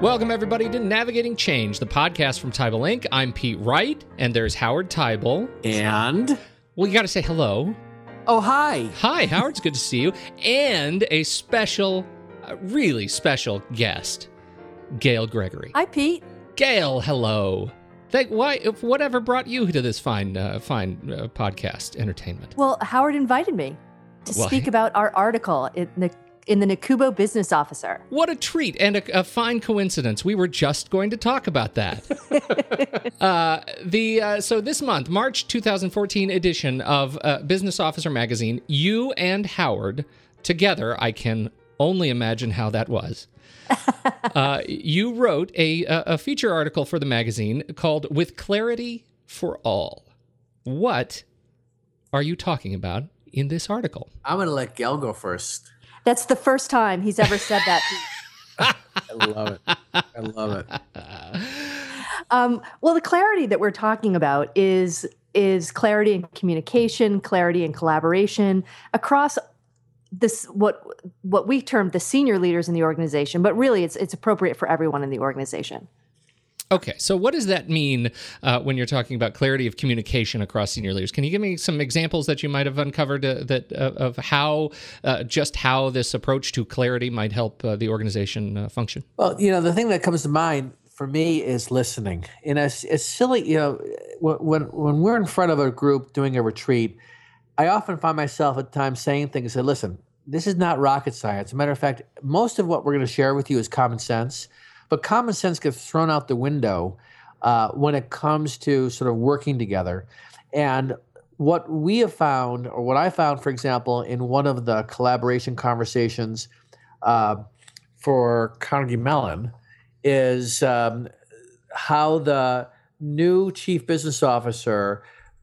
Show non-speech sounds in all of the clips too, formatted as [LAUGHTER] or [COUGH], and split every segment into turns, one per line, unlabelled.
Welcome, everybody, to Navigating Change, the podcast from Teibel Inc. I'm Pete Wright, and there's Howard Teibel.
And
Well, you got to say hello.
oh hi,
Hi, Howard. It's good to see you. And a special, uh, really special guest, Gail Gregory.
Hi, Pete.
Gail, hello. Thank, why, if whatever brought you to this fine, uh, fine uh, podcast entertainment?
Well, Howard invited me to
Well,
speak about our article in the in the NACUBO Business Officer.
What a treat and a, a fine coincidence. We were just going to talk about that. [LAUGHS] uh, the uh, so this month, March 2014 edition of uh, Business Officer magazine, you and Howard together. I can only imagine how that was. [LAUGHS] uh, you wrote a, a a feature article for the magazine called "With Clarity for All." What are you talking about in this article?
I'm gonna let Gail go first.
That's the first time he's ever said that.
I love it. I love it.
Um, well, the clarity that we're talking about is is clarity in communication, clarity in collaboration across this what what we term the senior leaders in the organization, but really it's it's appropriate for everyone in the organization.
Okay, so what does that mean uh, when you're talking about clarity of communication across senior leaders? Can you give me some examples that you might have uncovered uh, that uh, of how uh, just how this approach to clarity might help uh, the organization uh, function?
Well, you know, the thing that comes to mind for me is listening. And it's, silly, you know, when, when we're in front of a group doing a retreat, I often find myself at times saying things. Say, listen, this is not rocket science. As a matter of fact, most of what we're going to share with you is common sense. But common sense gets thrown out the window uh, when it comes to sort of working together. And what we have found, or what I found, for example, in one of the collaboration conversations uh, for Carnegie Mellon, is um, how the new chief business officer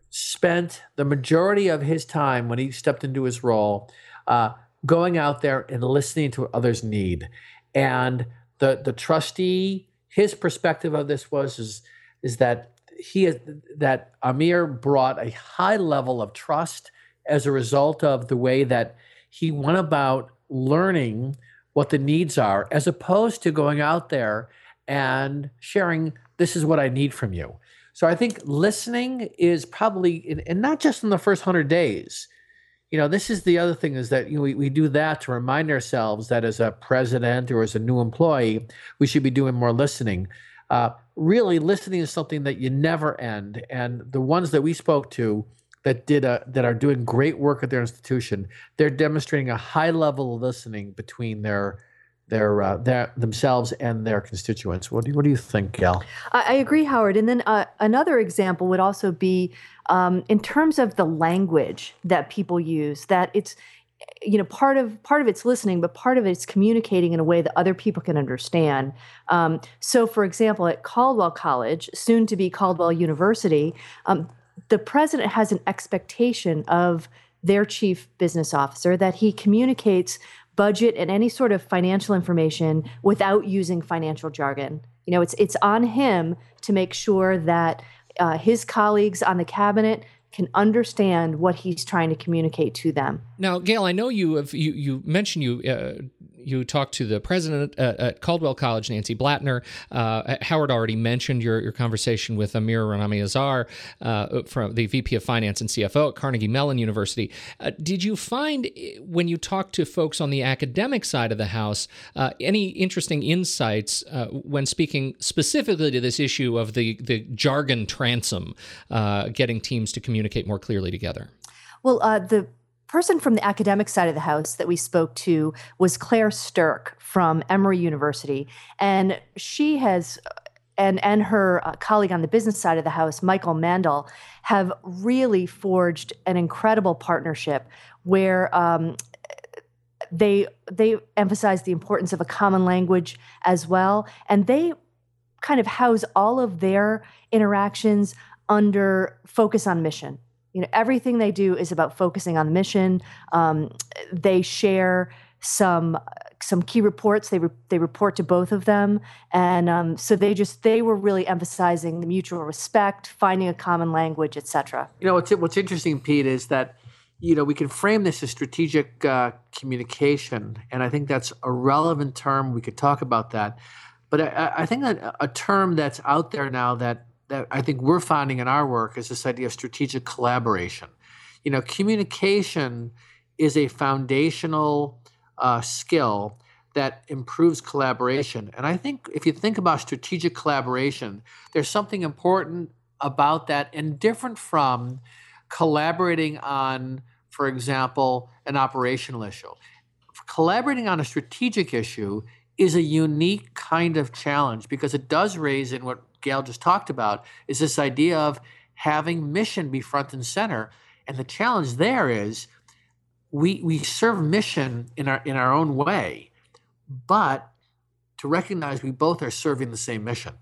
spent the majority of his time when he stepped into his role uh, going out there and listening to what others need. And the the trustee, his perspective of this was is is that he is that Amir brought a high level of trust as a result of the way that he went about learning what the needs are, as opposed to going out there and sharing, this is what I need from you. So I think listening is probably, and- not just in the first 100 days. You know, this is the other thing is that you know, we, we do that to remind ourselves that as a president or as a new employee, we should be doing more listening. Uh, really, listening is something that you never end. And the ones that we spoke to that did a, that are doing great work at their institution, they're demonstrating a high level of listening between their their uh, their themselves and their constituents. What do you, what do you think, Gail?
I, I agree, Howard. And then uh, another example would also be um, in terms of the language that people use. That it's you know part of part of it's listening, but part of it's communicating in a way that other people can understand. Um, so, for example, at Caldwell College, soon to be Caldwell University, um, the president has an expectation of their chief business officer that he communicates budget and any sort of financial information without using financial jargon. You know, it's it's on him to make sure that uh, his colleagues on the cabinet can understand what he's trying to communicate to them.
Now, Gail, I know you have you you mentioned you uh, you talked to the president at, at Caldwell College, Nancy Blattner. Uh, Howard already mentioned your, your conversation with Amir Rahnamay-Azar, uh, from the VP of Finance and CFO at Carnegie Mellon University. Uh, did you find eh, when you talked to folks on the academic side of the house uh, any interesting insights uh, when speaking specifically to this issue of the the jargon transom, uh, getting teams to communicate more clearly together?
Well, uh, the person from the academic side of the house that we spoke to was Claire Sterk from Emory University, and she has. And, and her uh, colleague on the business side of the house, Michael Mandl, have really forged an incredible partnership where um, they they emphasize the importance of a common language as well, and they kind of house all of their interactions under focus on mission you know everything they do is about focusing on the mission. Um, they share some some key reports. They re- they report to both of them. And um, so they just they were really emphasizing the mutual respect finding a common language etc
You know what's what's interesting, Pete, is that you know we can frame this as strategic uh, communication, and I think that's a relevant term. We could talk about that, But I, I think that a term that's out there now that that I think we're finding in our work is this idea of strategic collaboration. You know, communication is a foundational uh, skill that improves collaboration. And I think if you think about strategic collaboration, there's something important about that and different from collaborating on, for example, an operational issue. Collaborating on a strategic issue is a unique kind of challenge because it does raise in what Gail just talked about is this idea of having mission be front and center. And the challenge there is we we serve mission in our in our own way, but to recognize we both are serving the same mission.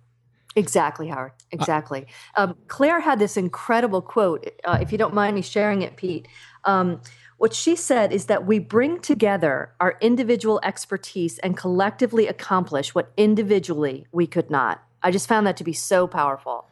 Exactly, Howard. Exactly. Um, Claire had this incredible quote. Uh, if you don't mind me sharing it, Pete. Um, what she said is that we bring together our individual expertise and collectively accomplish what individually we could not. I just found that to be so powerful.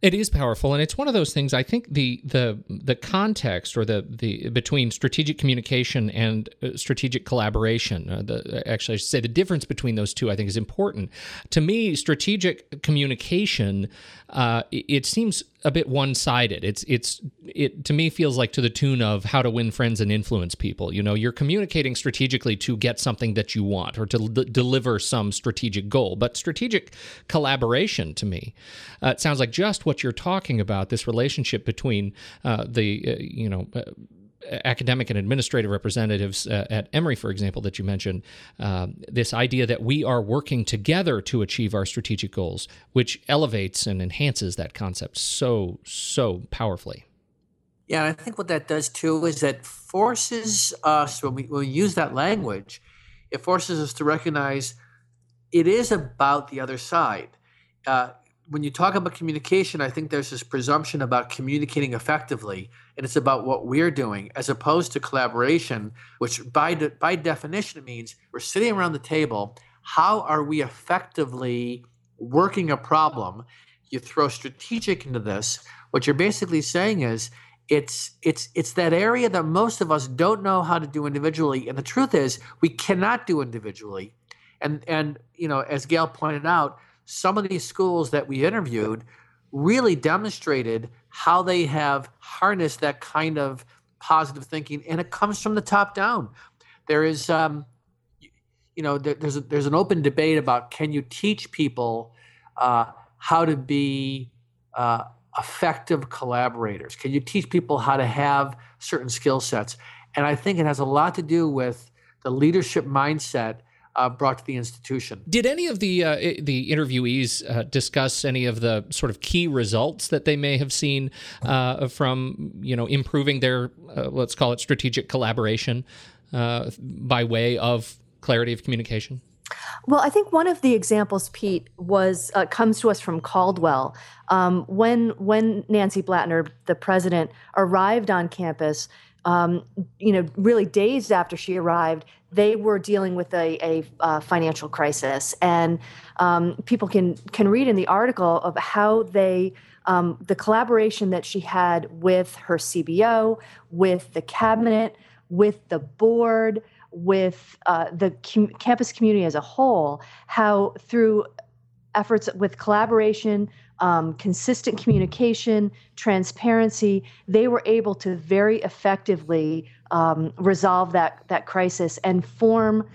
It is powerful, and it's one of those things. I think the the the context or the the between strategic communication and uh, strategic collaboration. Uh, the actually, I should say the difference between those two. I think is important. To me, strategic communication. Uh, it, it seems a bit one-sided. It's it's it to me feels like to the tune of how to win friends and influence people. You know, you're communicating strategically to get something that you want or to l- deliver some strategic goal. But strategic collaboration to me, uh, it sounds like just what you're talking about. This relationship between uh, the uh, you know uh, academic and administrative representatives uh, at Emory, for example, that you mentioned, um, this idea that we are working together to achieve our strategic goals, which elevates and enhances that concept so, so powerfully.
Yeah, I think what that does too is that forces us, when we, when we use that language, it forces us to recognize it is about the other side. Uh, when you talk about communication, I think there's this presumption about communicating effectively, and it's about what we're doing, as opposed to collaboration, which by de- by definition means we're sitting around the table. How are we effectively working a problem? You throw strategic into this. What you're basically saying is it's it's it's that area that most of us don't know how to do individually, and the truth is we cannot do individually. And and you know, as Gail pointed out some of these schools that we interviewed really demonstrated how they have harnessed that kind of positive thinking, and it comes from the top down. There is, um, you know, there, there's a, there's an open debate about can you teach people uh, how to be uh, effective collaborators? Can you teach people how to have certain skill sets? And I think it has a lot to do with the leadership mindset uh, brought to the institution.
Did any of the uh, the interviewees uh, discuss any of the sort of key results that they may have seen uh, from you know improving their uh, let's call it strategic collaboration uh, by way of clarity of communication?
Well, I think one of the examples, Pete, was uh, comes to us from Caldwell. Um, when when Nancy Blattner, the president, arrived on campus, um, you know, really days after she arrived, they were dealing with a, a uh, financial crisis, and um, people can can read in the article of how they um, the collaboration that she had with her CBO, with the cabinet, with the board, with uh, the com- campus community as a whole, how through efforts with collaboration, um, consistent communication, transparency, they were able to very effectively um, resolve that that crisis and form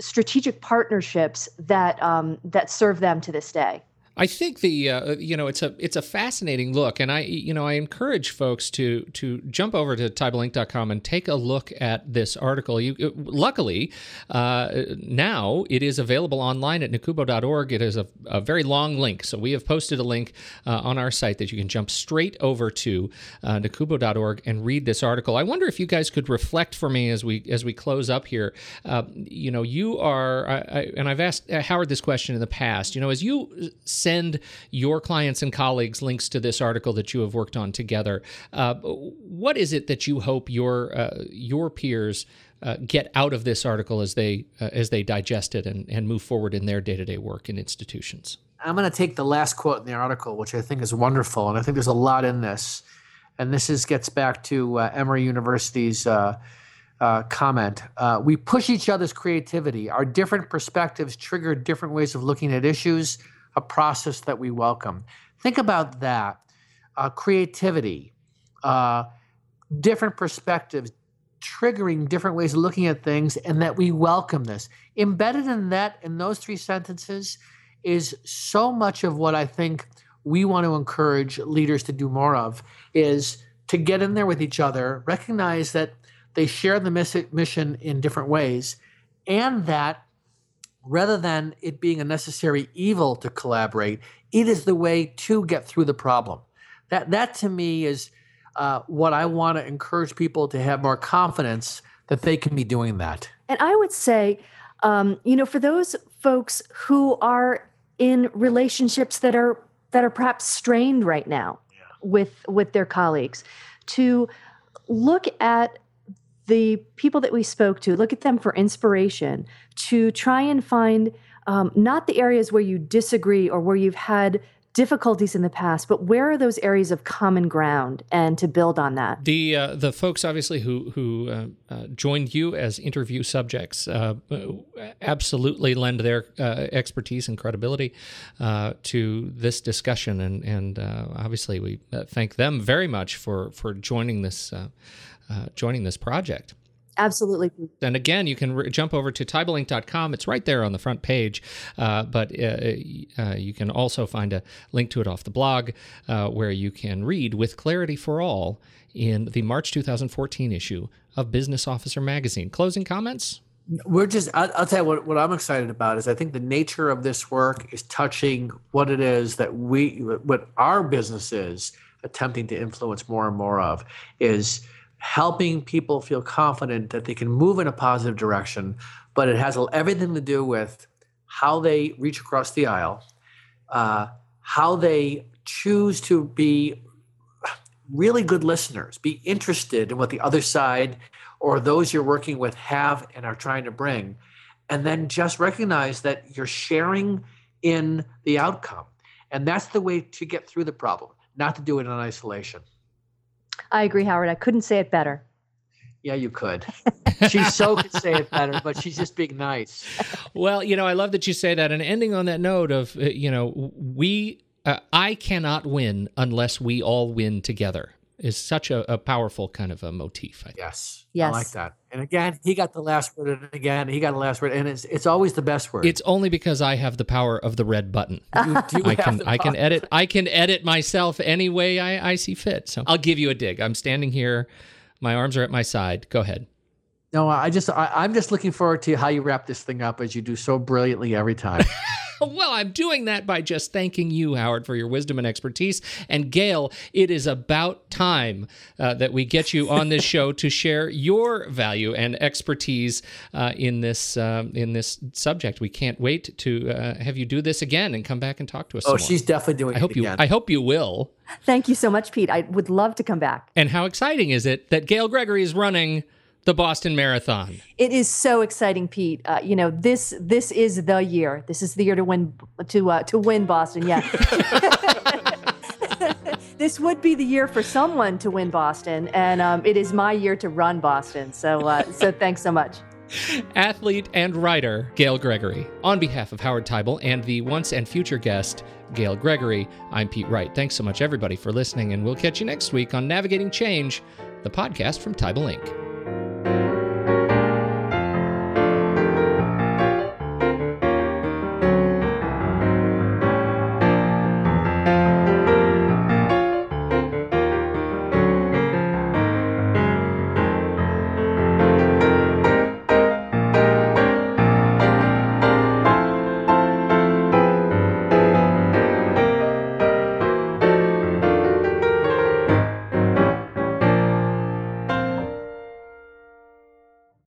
strategic partnerships that um, that serve them to this day.
I think the uh, you know it's a it's a fascinating look, and I you know I encourage folks to to jump over to TeibelInc.com and take a look at this article. You it, luckily uh, now it is available online at nacubo.org. It is a, a, very long link, so we have posted a link uh, on our site that you can jump straight over to uh, nacubo.org and read this article. I wonder if you guys could reflect for me as we as we close up here. Uh, you know, you are, I, I, and I've asked Howard this question in the past. You know, as you send your clients and colleagues links to this article that you have worked on together. Uh, what is it that you hope your uh, your peers uh, get out of this article as they uh, as they digest it and, and move forward in their day to day work in institutions?
I'm going to take the last quote in the article, which I think is wonderful, and I think there's a lot in this. And this is gets back to uh, Emory University's. Uh, uh, comment. Uh, we push each other's creativity. Our different perspectives trigger different ways of looking at issues, a process that we welcome. Think about that. Uh, creativity, uh, different perspectives, triggering different ways of looking at things, and that we welcome this. Embedded in that, in those three sentences, is so much of what I think we want to encourage leaders to do more of is to get in there with each other, recognize that they share the mission in different ways, and that rather than it being a necessary evil to collaborate, it is the way to get through the problem. That that to me is uh, what I want to encourage people to have more confidence that they can be doing that.
And I would say, um, you know, for those folks who are in relationships that are that are perhaps strained right now yeah. with with their colleagues, to look at the people that we spoke to, look at them for inspiration to try and find um, not the areas where you disagree or where you've had difficulties in the past, but where are those areas of common ground, and to build on that.
The uh, the folks obviously who who uh, uh, joined you as interview subjects uh, absolutely lend their uh, expertise and credibility uh, to this discussion, and and obviously we thank them very much for for joining this joining this project.
Absolutely.
And again, you can re- jump over to TeibelInc.com. It's right there on the front page. Uh, but uh, uh, you can also find a link to it off the blog uh, where you can read With Clarity for All in the March 2014 issue of Business Officer Magazine. Closing comments?
We're just, I'll, I'll tell you what, what I'm excited about is I think the nature of this work is touching what it is that we, what our business is attempting to influence more and more of is helping people feel confident that they can move in a positive direction, but it has everything to do with how they reach across the aisle, uh, how they choose to be really good listeners, be interested in what the other side or those you're working with have and are trying to bring, and then just recognize that you're sharing in the outcome. And that's the way to get through the problem, not to do it in isolation.
I agree, Howard. I couldn't say it better.
Yeah, you could. [LAUGHS] she so could say it better, but she's just being nice.
Well, you know, I love that you say that. And ending on that note of, uh, you know, we, uh, I cannot win unless we all win together is such a, a powerful kind of a motif.
Yes.
Yes.
I like that. And again, he got the last word, and again, he got the last word, and it's it's always the best word.
It's only because I have the power of the red button. [LAUGHS] I can I can edit I can edit myself any way I, I see fit. So I'll give you a dig. I'm standing here, my arms are at my side. Go ahead.
No, I just I, I'm just looking forward to how you wrap this thing up as you do so brilliantly every time. [LAUGHS] [LAUGHS]
well, I'm doing that by just thanking you, Howard, for your wisdom and expertise. And Gail, it is about time uh, that we get you on this show to share your value and expertise uh, in this um, in this subject. We can't wait to uh, have you do this again and come back and talk to us.
Oh, she's definitely doing
I hope
you.
Again. I hope you will.
Thank you so much, Pete. I would love to come back.
And how exciting is it that Gail Gregory is running? The Boston Marathon.
It is so exciting, Pete. Uh, you know this this is the year. This is the year to win to uh, to win Boston. Yeah. [LAUGHS] this would be the year for someone to win Boston, and um, it is my year to run Boston. So uh, so thanks so much.
Athlete and writer Gail Gregory. On behalf of Howard Teibel and the once and future guest, Gail Gregory, I'm Pete Wright. Thanks so much, everybody, for listening, and we'll catch you next week on Navigating Change, the podcast from Teibel Inc.